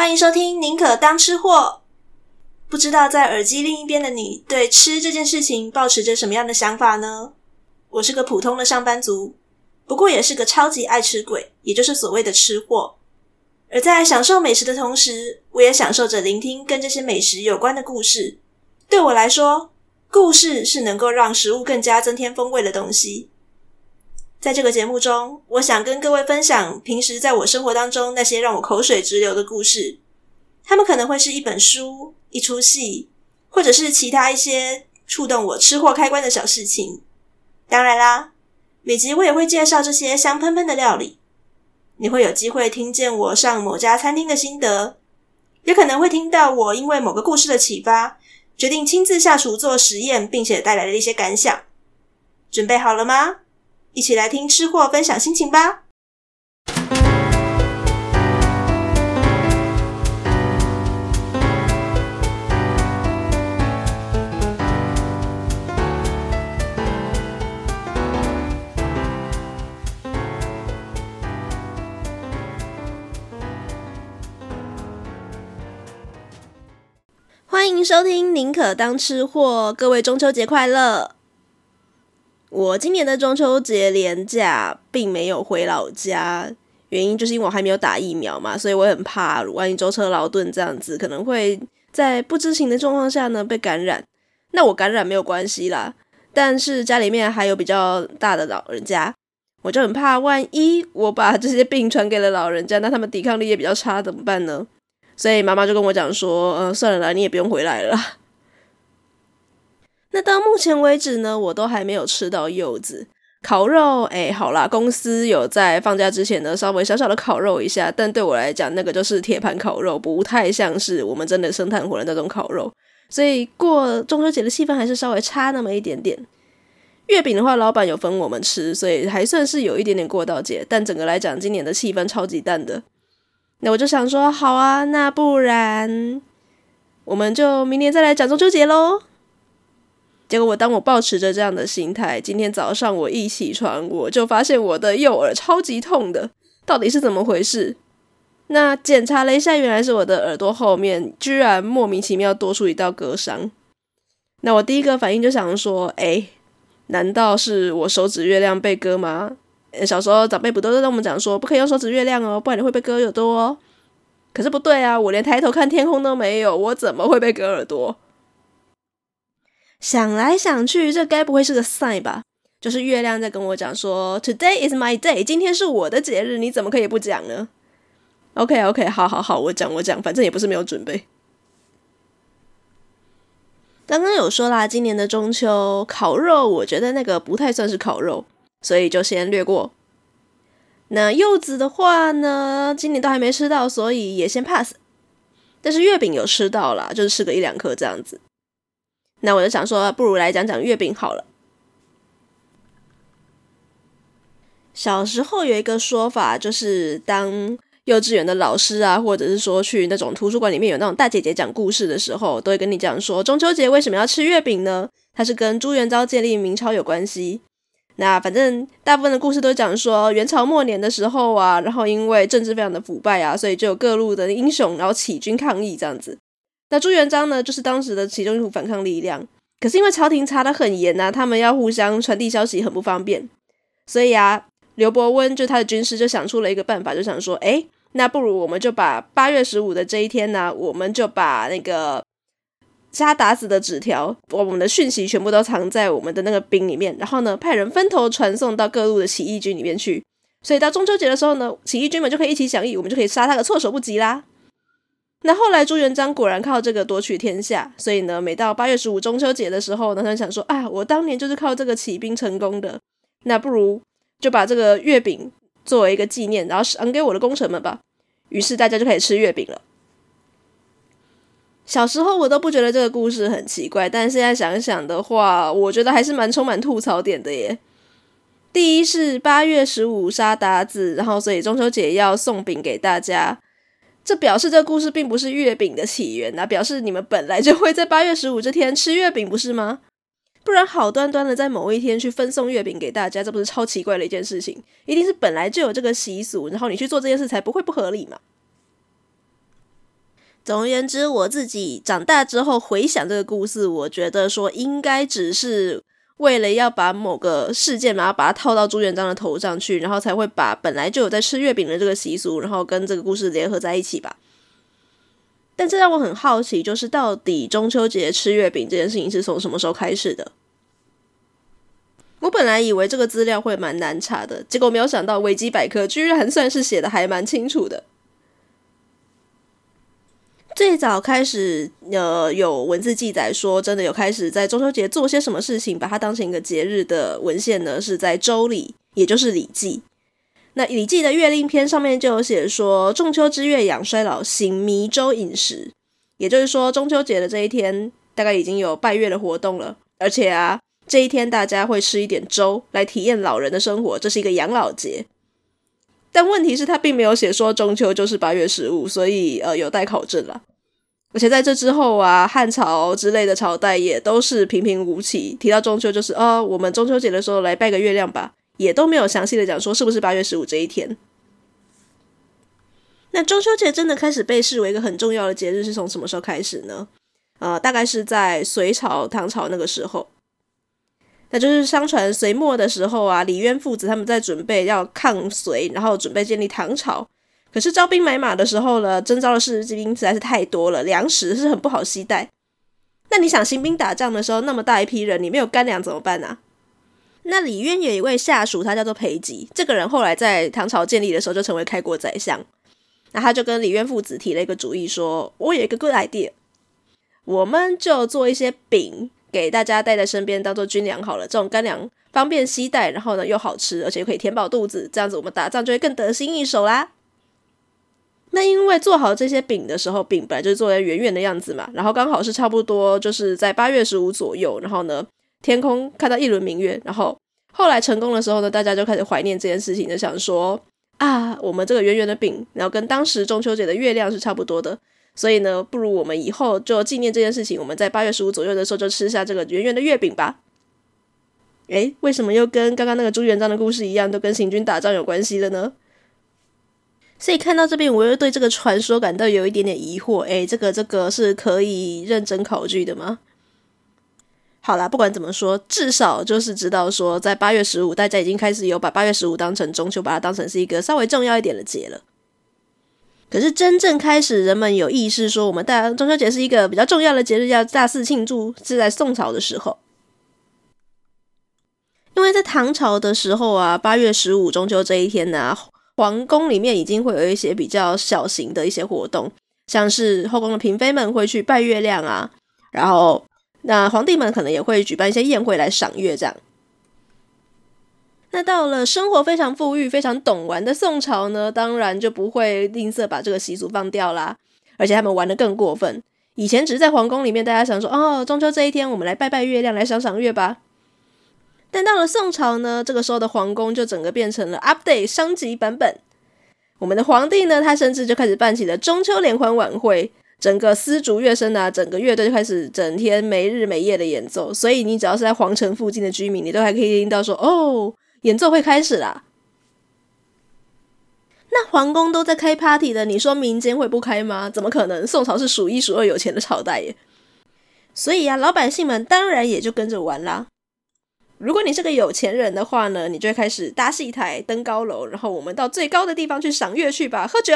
欢迎收听《宁可当吃货》。不知道在耳机另一边的你，对吃这件事情抱持着什么样的想法呢？我是个普通的上班族，不过也是个超级爱吃鬼，也就是所谓的吃货。而在享受美食的同时，我也享受着聆听跟这些美食有关的故事。对我来说，故事是能够让食物更加增添风味的东西。在这个节目中，我想跟各位分享平时在我生活当中那些让我口水直流的故事。他们可能会是一本书、一出戏，或者是其他一些触动我吃货开关的小事情。当然啦，每集我也会介绍这些香喷喷的料理。你会有机会听见我上某家餐厅的心得，也可能会听到我因为某个故事的启发，决定亲自下厨做实验，并且带来的一些感想。准备好了吗？一起来听吃货分享心情吧！欢迎收听《宁可当吃货》，各位中秋节快乐！我今年的中秋节连假并没有回老家，原因就是因为我还没有打疫苗嘛，所以我很怕，万一舟车劳顿这样子，可能会在不知情的状况下呢被感染。那我感染没有关系啦，但是家里面还有比较大的老人家，我就很怕，万一我把这些病传给了老人家，那他们抵抗力也比较差，怎么办呢？所以妈妈就跟我讲说，嗯，算了啦，你也不用回来了。那到目前为止呢，我都还没有吃到柚子烤肉。哎，好啦，公司有在放假之前呢，稍微小小的烤肉一下，但对我来讲，那个就是铁盘烤肉，不太像是我们真的生炭火的那种烤肉。所以过中秋节的气氛还是稍微差那么一点点。月饼的话，老板有分我们吃，所以还算是有一点点过到节。但整个来讲，今年的气氛超级淡的。那我就想说，好啊，那不然我们就明年再来讲中秋节喽。结果我当我抱持着这样的心态，今天早上我一起床，我就发现我的右耳超级痛的，到底是怎么回事？那检查了一下，原来是我的耳朵后面居然莫名其妙多出一道割伤。那我第一个反应就想说，诶，难道是我手指月亮被割吗？小时候长辈不都是跟我们讲说，不可以用手指月亮哦，不然你会被割耳朵哦。可是不对啊，我连抬头看天空都没有，我怎么会被割耳朵？想来想去，这该不会是个 sign 吧？就是月亮在跟我讲说，Today is my day，今天是我的节日，你怎么可以不讲呢？OK OK，好好好，我讲我讲，反正也不是没有准备。刚刚有说啦，今年的中秋烤肉，我觉得那个不太算是烤肉。所以就先略过。那柚子的话呢，今年都还没吃到，所以也先 pass。但是月饼有吃到啦，就是吃个一两颗这样子。那我就想说，不如来讲讲月饼好了。小时候有一个说法，就是当幼稚园的老师啊，或者是说去那种图书馆里面有那种大姐姐讲故事的时候，都会跟你讲说，中秋节为什么要吃月饼呢？它是跟朱元璋建立明朝有关系。那反正大部分的故事都讲说，元朝末年的时候啊，然后因为政治非常的腐败啊，所以就有各路的英雄然后起军抗议这样子。那朱元璋呢，就是当时的其中一股反抗力量。可是因为朝廷查得很严呐、他们要互相传递消息很不方便，所以啊，刘伯温就他的军师就想出了一个办法，就想说，诶，那不如我们就把八月十五的这一天呢，我们就把那个。沙达子的纸条，我们的讯息全部都藏在我们的那个兵里面，然后呢，派人分头传送到各路的起义军里面去。所以到中秋节的时候呢，起义军们就可以一起响应，我们就可以杀他个措手不及啦。那后来朱元璋果然靠这个夺取天下，所以呢，每到八月十五中秋节的时候呢，他就想说啊，我当年就是靠这个起兵成功的，那不如就把这个月饼作为一个纪念，然后赏给我的功臣们吧。于是大家就可以吃月饼了。小时候我都不觉得这个故事很奇怪，但现在想想的话，我觉得还是蛮充满吐槽点的耶。第一是八月十五杀鞑子，然后所以中秋节要送饼给大家，这表示这个故事并不是月饼的起源啊，表示你们本来就会在八月十五这天吃月饼，不是吗？不然好端端的在某一天去分送月饼给大家，这不是超奇怪的一件事情？一定是本来就有这个习俗，然后你去做这件事才不会不合理嘛。总而言之，我自己长大之后回想这个故事，我觉得说应该只是为了要把某个事件嘛，然后把它套到朱元璋的头上去，然后才会把本来就有在吃月饼的这个习俗，然后跟这个故事联合在一起吧。但这让我很好奇，就是到底中秋节吃月饼这件事情是从什么时候开始的？我本来以为这个资料会蛮难查的，结果没有想到维基百科居然算是写的还蛮清楚的。最早开始，呃，有文字记载说，真的有开始在中秋节做些什么事情，把它当成一个节日的文献呢，是在《周礼》，也就是《礼记》。那《礼记》的月令篇上面就有写说，仲秋之月养衰老，行弥粥饮食。也就是说，中秋节的这一天，大概已经有拜月的活动了，而且啊，这一天大家会吃一点粥来体验老人的生活，这是一个养老节。但问题是，他并没有写说中秋就是八月十五，所以呃，有待考证了。而且在这之后啊，汉朝之类的朝代也都是平平无奇。提到中秋，就是哦，我们中秋节的时候来拜个月亮吧，也都没有详细的讲说是不是八月十五这一天。那中秋节真的开始被视为一个很重要的节日，是从什么时候开始呢？呃，大概是在隋朝、唐朝那个时候。那就是相传隋末的时候啊，李渊父子他们在准备要抗隋，然后准备建立唐朝。可是招兵买马的时候呢，征召的士兵实在是太多了，粮食是很不好携带。那你想行兵打仗的时候，那么大一批人，你没有干粮怎么办呢？那李渊有一位下属，他叫做裴吉，这个人后来在唐朝建立的时候就成为开国宰相。那他就跟李渊父子提了一个主意，说：“我有一个 good idea，我们就做一些饼给大家带在身边，当做军粮好了。这种干粮方便携带，然后呢又好吃，而且可以填饱肚子，这样子我们打仗就会更得心应手啦。”那因为做好这些饼的时候，饼本来就是做在圆圆的样子嘛，然后刚好是差不多就是在八月十五左右，然后呢，天空看到一轮明月，然后后来成功的时候呢，大家就开始怀念这件事情，就想说啊，我们这个圆圆的饼，然后跟当时中秋节的月亮是差不多的，所以呢，不如我们以后就纪念这件事情，我们在八月十五左右的时候就吃下这个圆圆的月饼吧。诶，为什么又跟刚刚那个朱元璋的故事一样，都跟行军打仗有关系了呢？所以看到这边，我又对这个传说感到有一点点疑惑。诶，这个这个是可以认真考据的吗？好啦，不管怎么说，至少就是知道说，在八月十五，大家已经开始有把八月十五当成中秋，把它当成是一个稍微重要一点的节了。可是真正开始人们有意识说，我们大中秋节是一个比较重要的节日，要大肆庆祝，是在宋朝的时候。因为在唐朝的时候啊，八月十五中秋这一天呢、皇宫里面已经会有一些比较小型的一些活动，像是后宫的嫔妃们会去拜月亮啊，然后那皇帝们可能也会举办一些宴会来赏月，这样。那到了生活非常富裕、非常懂玩的宋朝呢，当然就不会吝啬把这个习俗放掉啦，而且他们玩的更过分。以前只是在皇宫里面，大家想说哦，中秋这一天我们来拜拜月亮，来赏赏月吧。但到了宋朝呢，这个时候的皇宫就整个变成了 update 升级版本。我们的皇帝呢，他甚至就开始办起了中秋联欢晚会，整个丝竹乐声啊，整个乐队就开始整天没日没夜的演奏。所以你只要是在皇城附近的居民，你都还可以听到说：“哦，演奏会开始啦。”那皇宫都在开 party 的，你说民间会不开吗？怎么可能？宋朝是数一数二有钱的朝代耶。所以呀、啊，老百姓们当然也就跟着玩啦。如果你是个有钱人的话呢，你就会开始搭戏台、登高楼，然后我们到最高的地方去赏月去吧，喝酒。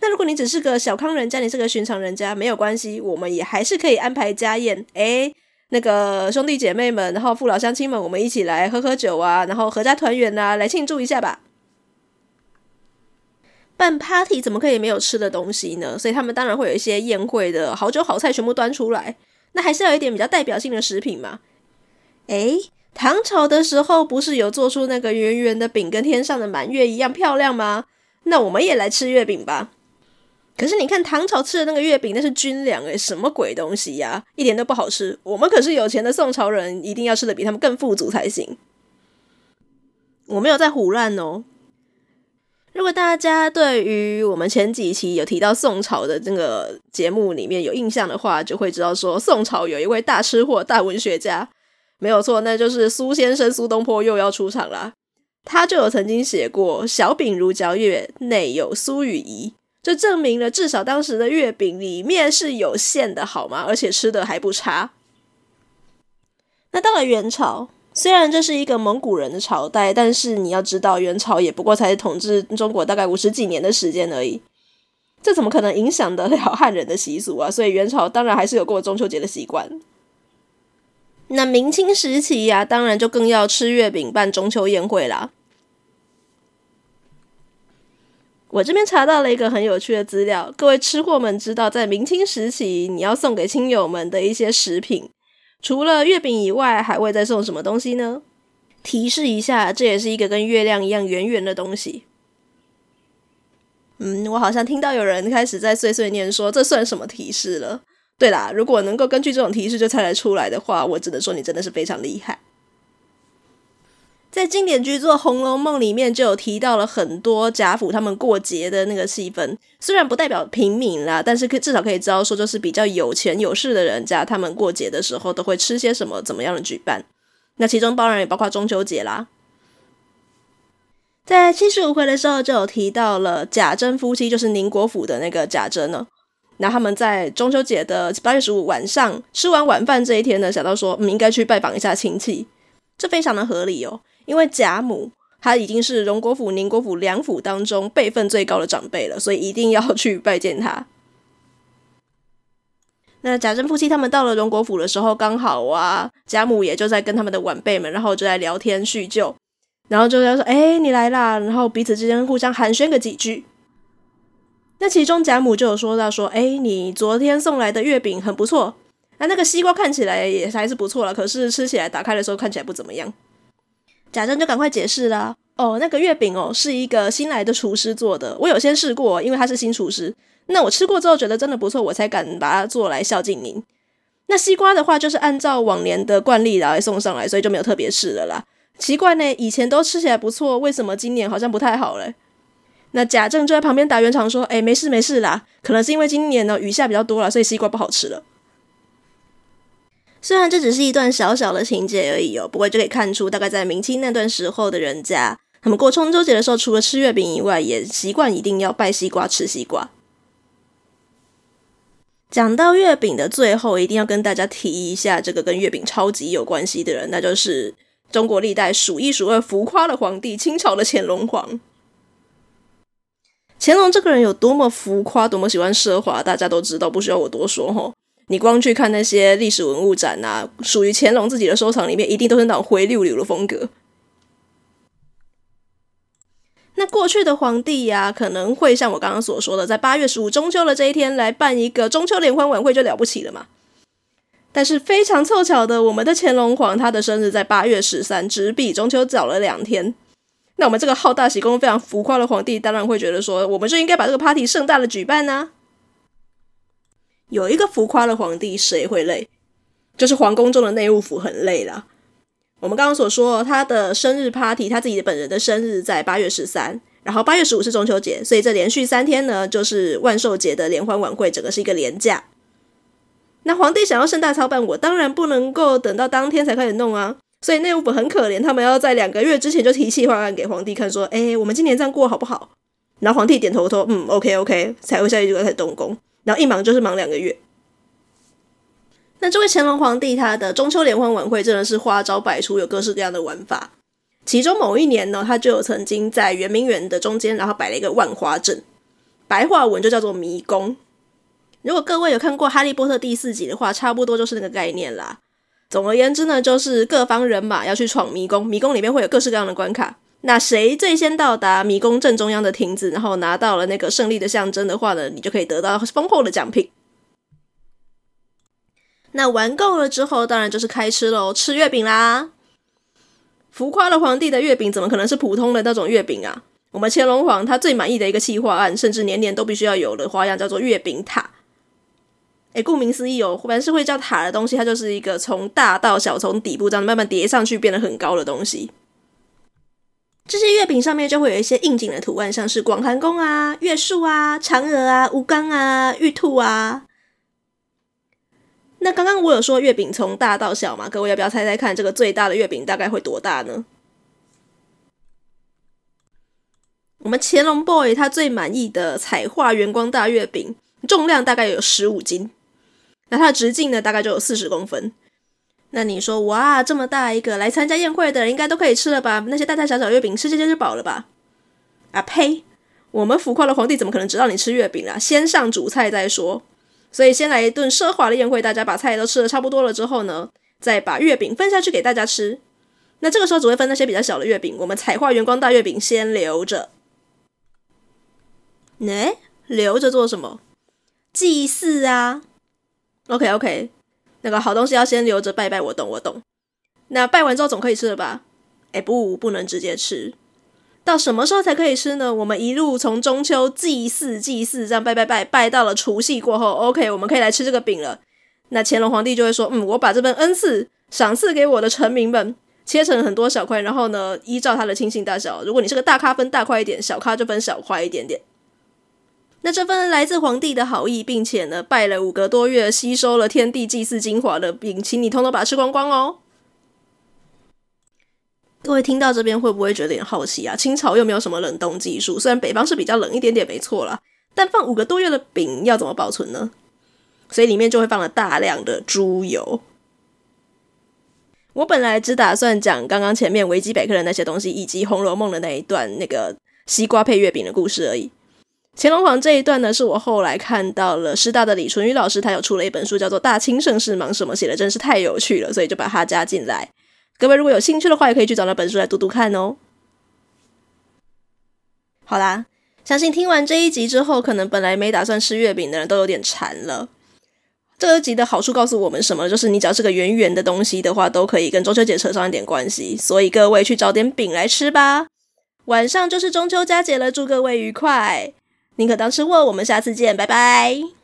那如果你只是个小康人家，你是个寻常人家，没有关系，我们也还是可以安排家宴。诶，那个兄弟姐妹们，然后父老乡亲们，我们一起来喝喝酒啊，然后合家团圆啊，来庆祝一下吧。办 party 怎么可以没有吃的东西呢？所以他们当然会有一些宴会的好酒好菜全部端出来，那还是要有一点比较代表性的食品嘛。诶，唐朝的时候不是有做出那个圆圆的饼，跟天上的满月一样漂亮吗？那我们也来吃月饼吧。可是你看唐朝吃的那个月饼，那是军粮诶，什么鬼东西呀？一点都不好吃。我们可是有钱的宋朝人，一定要吃的比他们更富足才行。我没有在胡乱哦。如果大家对于我们前几期有提到宋朝的这个节目里面有印象的话，就会知道说宋朝有一位大吃货、大文学家。没有错，那就是苏先生苏东坡又要出场啦。他就有曾经写过“小饼如嚼月，内有苏与仪，这证明了至少当时的月饼里面是有馅的，好吗？而且吃的还不差。那到了元朝，虽然这是一个蒙古人的朝代，但是你要知道，元朝也不过才统治中国大概五十几年的时间而已，这怎么可能影响得了汉人的习俗啊？所以元朝当然还是有过中秋节的习惯。那明清时期呀、当然就更要吃月饼办中秋宴会啦。我这边查到了一个很有趣的资料，各位吃货们知道，在明清时期，你要送给亲友们的一些食品，除了月饼以外，还会再送什么东西呢？提示一下，这也是一个跟月亮一样圆圆的东西。嗯，我好像听到有人开始在碎碎念说，这算什么提示了？对啦，如果能够根据这种提示就猜得出来的话，我只能说你真的是非常厉害。在经典剧作《红楼梦》里面就有提到了很多贾府他们过节的那个气氛，虽然不代表平民啦，但是可至少可以知道说，就是比较有钱有势的人家，他们过节的时候都会吃些什么，怎么样的举办。那其中当然也包括中秋节啦。在七十五回的时候就有提到了贾珍夫妻，就是宁国府的那个贾珍呢。那他们在中秋节的八月十五晚上吃完晚饭这一天呢，想到说，嗯，应该去拜访一下亲戚，这非常的合理哦。因为贾母她已经是荣国府、宁国府两府当中辈分最高的长辈了，所以一定要去拜见她。那贾珍夫妻他们到了荣国府的时候，刚好啊，贾母也就在跟他们的晚辈们，然后就在聊天叙旧，然后就在说：“哎，你来啦！”然后彼此之间互相寒暄个几句。那其中贾母就有说到说：“哎，你昨天送来的月饼很不错，那那个西瓜看起来也还是不错了，可是吃起来打开的时候看起来不怎么样。”贾珍就赶快解释啦，哦，那个月饼哦，是一个新来的厨师做的，我有先试过，因为他是新厨师。那我吃过之后觉得真的不错，我才敢把它做来孝敬您。那西瓜的话，就是按照往年的惯例来送上来，所以就没有特别试了啦。奇怪呢，以前都吃起来不错，为什么今年好像不太好嘞？那贾政就在旁边打圆场说：“哎，没事没事啦，可能是因为今年呢雨下比较多了，所以西瓜不好吃了。”虽然这只是一段小小的情节而已哦，不过就可以看出，大概在明清那段时候的人家，他们过中秋节的时候，除了吃月饼以外，也习惯一定要拜西瓜、吃西瓜。讲到月饼的最后，一定要跟大家提一下这个跟月饼超级有关系的人，那就是中国历代数一数二浮夸的皇帝——清朝的乾隆皇。乾隆这个人有多么浮夸，多么喜欢奢华，大家都知道，不需要我多说吼。你光去看那些历史文物展啊，属于乾隆自己的收藏里面，一定都是那种灰溜溜的风格。那过去的皇帝呀、可能会像我刚刚所说的，在八月十五中秋的这一天来办一个中秋联欢晚会就了不起了嘛。但是非常凑巧的，我们的乾隆皇他的生日在八月十三，只比中秋早了两天。那我们这个好大喜功、非常浮夸的皇帝，当然会觉得说，我们就应该把这个 party 盛大的举办呢、有一个浮夸的皇帝，谁会累？就是皇宫中的内务府很累了。我们刚刚所说，他的生日 party，他自己的本人的生日在八月十三，然后八月十五是中秋节，所以这连续三天呢，就是万寿节的联欢晚会，整个是一个连假。那皇帝想要盛大操办，我当然不能够等到当天才开始弄啊，所以内务府很可怜，他们要在两个月之前就提企划案给皇帝看，说：“哎，我们今年这样过好不好？”然后皇帝点头说：“嗯，OK OK。”才会下去就开始动工。然后一忙就是忙两个月。那这位乾隆皇帝他的中秋联欢晚会真的是花招百出，有各式各样的玩法。其中某一年呢，他就有曾经在圆明园的中间，然后摆了一个万花阵，白话文就叫做迷宫。如果各位有看过《哈利波特》第四集的话，差不多就是那个概念啦。总而言之呢，就是各方人马要去闯迷宫，迷宫里面会有各式各样的关卡。那谁最先到达迷宫正中央的亭子，然后拿到了那个胜利的象征的话呢，你就可以得到丰厚的奖品。那玩够了之后，当然就是开吃喽，吃月饼啦。浮夸了皇帝的月饼怎么可能是普通的那种月饼啊？我们乾隆皇他最满意的一个企划案，甚至年年都必须要有的花样，叫做月饼塔。诶，顾名思义哦，凡是会叫塔的东西，它就是一个从大到小，从底部这样慢慢叠上去，变得很高的东西。这些月饼上面就会有一些应景的图案，像是广寒宫啊、月树啊、嫦娥啊、吴刚啊、玉兔啊。那刚刚我有说月饼从大到小嘛，各位要不要猜猜看，这个最大的月饼大概会多大呢？我们乾隆 boy 他最满意的彩画圆光大月饼，重量大概有十五斤，那它的直径呢，大概就有四十公分。那你说，哇，这么大一个，来参加宴会的人应该都可以吃了吧？那些大大小小月饼吃这些就饱了吧？啊呸！我们浮夸的皇帝怎么可能只让你吃月饼啊？先上主菜再说。所以先来一顿奢华的宴会，大家把菜都吃的差不多了之后呢，再把月饼分下去给大家吃。那这个时候只会分那些比较小的月饼，我们彩画圆光大月饼先留着。呢，留着做什么？祭祀啊。OK OK。那个好东西要先留着拜拜，我懂我懂。那拜完之后总可以吃了吧？哎，不，不能直接吃。到什么时候才可以吃呢？我们一路从中秋祭祀祭祀这样拜拜拜拜到了除夕过后，OK，我们可以来吃这个饼了。那乾隆皇帝就会说：“嗯，我把这份恩赐赏赐给我的臣民们，切成很多小块，然后呢，依照他的亲信大小，如果你是个大咖，分大块一点；小咖就分小块一点点。”那这份来自皇帝的好意，并且呢，拜了五个多月，吸收了天地祭祀精华的饼，请你通通把它吃光光哦。各位听到这边会不会觉得有点好奇啊？清朝又没有什么冷冻技术，虽然北方是比较冷一点点，没错啦，但放五个多月的饼要怎么保存呢？所以里面就会放了大量的猪油。我本来只打算讲刚刚前面维基百科的那些东西，以及《红楼梦》的那一段那个西瓜配月饼的故事而已。乾隆皇这一段呢，是我后来看到了师大的李淳于老师，他有出了一本书，叫做《大清盛世忙什么》，写的真是太有趣了，所以就把它加进来。各位如果有兴趣的话，也可以去找那本书来读读看哦。好啦，相信听完这一集之后，可能本来没打算吃月饼的人都有点馋了。这集的好处告诉我们什么？就是你只要是个圆圆的东西的话，都可以跟中秋节扯上一点关系。所以各位去找点饼来吃吧。晚上就是中秋佳节了，祝各位愉快。宁可当吃货，我们下次见，拜拜。